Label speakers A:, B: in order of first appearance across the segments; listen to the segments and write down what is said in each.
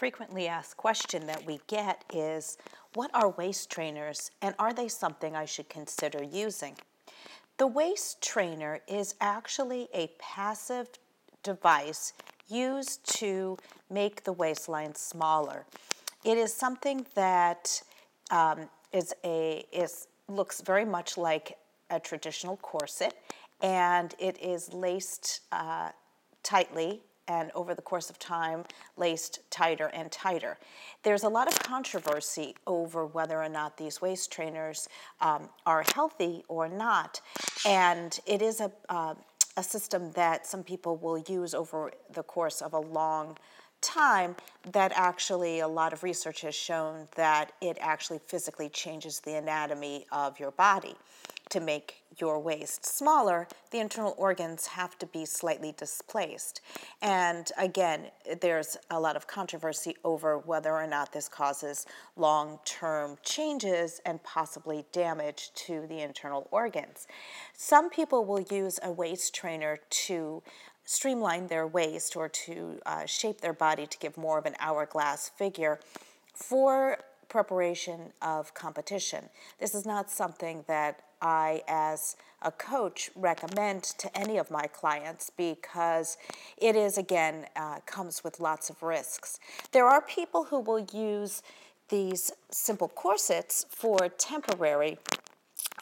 A: frequently asked question that we get is what are waist trainers and are they something I should consider using? The waist trainer is actually a passive device used to make the waistline smaller. It is something that um, is a is looks very much like a traditional corset, and it is laced uh, tightly and over the course of time laced tighter and tighter. There's a lot of controversy over whether or not these waist trainers um, are healthy or not, and it is a uh, a system that some people will use over the course of a long time that actually a lot of research has shown that it actually physically changes the anatomy of your body to make your waist smaller, the internal organs have to be slightly displaced. And again, there's a lot of controversy over whether or not this causes long term changes and possibly damage to the internal organs. Some people will use a waist trainer to streamline their waist or to uh, shape their body to give more of an hourglass figure for preparation of competition. This is not something that I, as a coach, recommend to any of my clients because it is, again, uh, comes with lots of risks. There are people who will use these simple corsets for temporary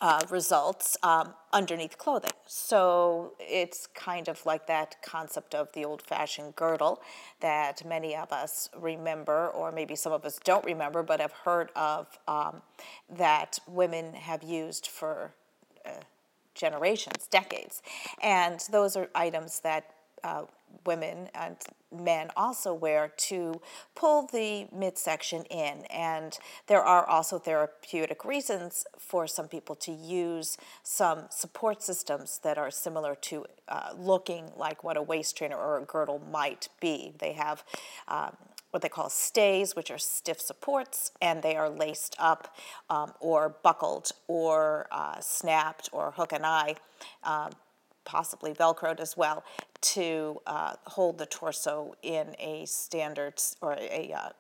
A: uh, results um, underneath clothing. So it's kind of like that concept of the old fashioned girdle that many of us remember, or maybe some of us don't remember, but have heard of um, that women have used for uh, generations, decades. And those are items that uh, women and men also wear to pull the midsection in. And there are also therapeutic reasons for some people to use some support systems that are similar to uh, looking like what a waist trainer or a girdle might be. They have um, what they call stays, which are stiff supports, and they are laced up um, or buckled or uh, snapped or hook and eye. Uh, possibly velcroed as well, to uh, hold the torso in a standard or a, uh,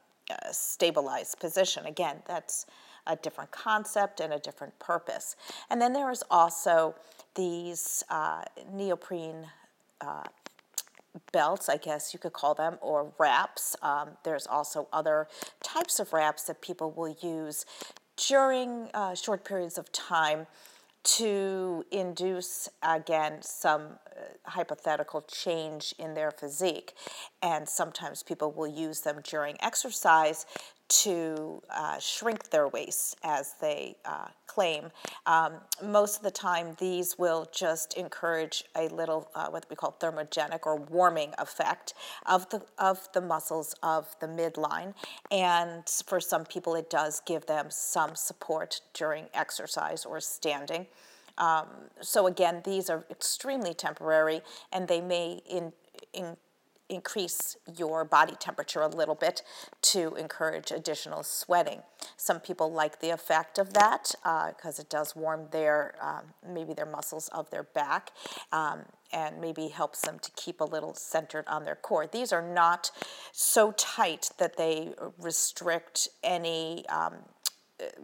A: a stabilized position. Again, that's a different concept and a different purpose. And then there is also these uh, neoprene uh, belts, I guess you could call them, or wraps. Um, there's also other types of wraps that people will use during uh, short periods of time to induce, again, some uh, hypothetical change in their physique. And sometimes people will use them during exercise to uh, shrink their waist as they uh, claim. Um, most of the time, these will just encourage a little uh, what we call thermogenic or warming effect of the of the muscles of the midline, and for some people, it does give them some support during exercise or standing. Um, so again, these are extremely temporary, and they may in, in increase your body temperature a little bit to encourage additional sweating. Some people like the effect of that because uh, it does warm their um, maybe their muscles of their back um, and maybe helps them to keep a little centered on their core. These are not so tight that they restrict any um,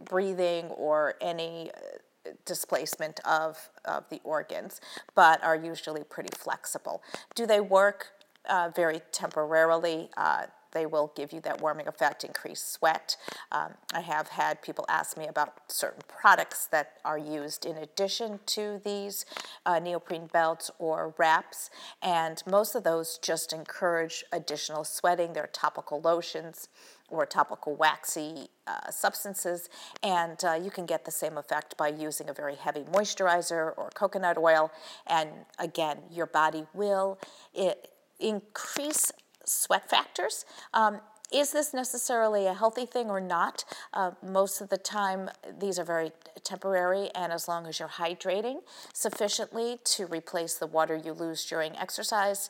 A: breathing or any uh, displacement of, of the organs, but are usually pretty flexible. Do they work uh, very temporarily. Uh, they will give you that warming effect, increased sweat. Um, I have had people ask me about certain products that are used in addition to these uh, neoprene belts or wraps, and most of those just encourage additional sweating. They're topical lotions or topical waxy uh, substances, and uh, you can get the same effect by using a very heavy moisturizer or coconut oil. And again, your body will it, increase sweat factors. Um, is this necessarily a healthy thing or not? Uh, most of the time, these are very temporary, and as long as you're hydrating sufficiently to replace the water you lose during exercise,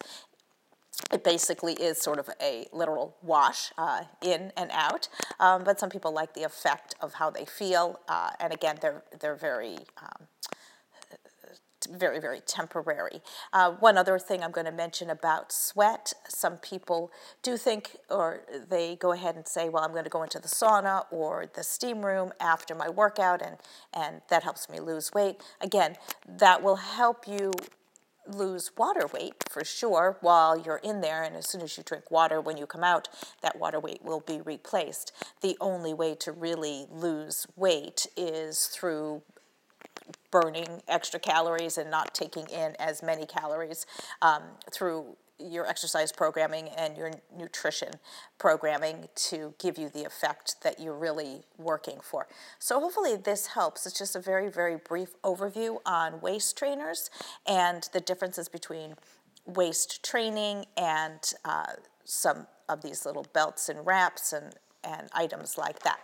A: it basically is sort of a literal wash uh, in and out. Um, but some people like the effect of how they feel, uh, and again, they're they're very um, very, very temporary. Uh, one other thing I'm going to mention about sweat some people do think, or they go ahead and say, well, I'm going to go into the sauna or the steam room after my workout, and, and that helps me lose weight. Again, that will help you lose water weight for sure while you're in there and as soon as you drink water when you come out that water weight will be replaced the only way to really lose weight is through burning extra calories and not taking in as many calories um, through your exercise programming and your nutrition programming to give you the effect that you're really working for. So, hopefully, this helps. It's just a very, very brief overview on waist trainers and the differences between waist training and uh, some of these little belts and wraps and, and items like that.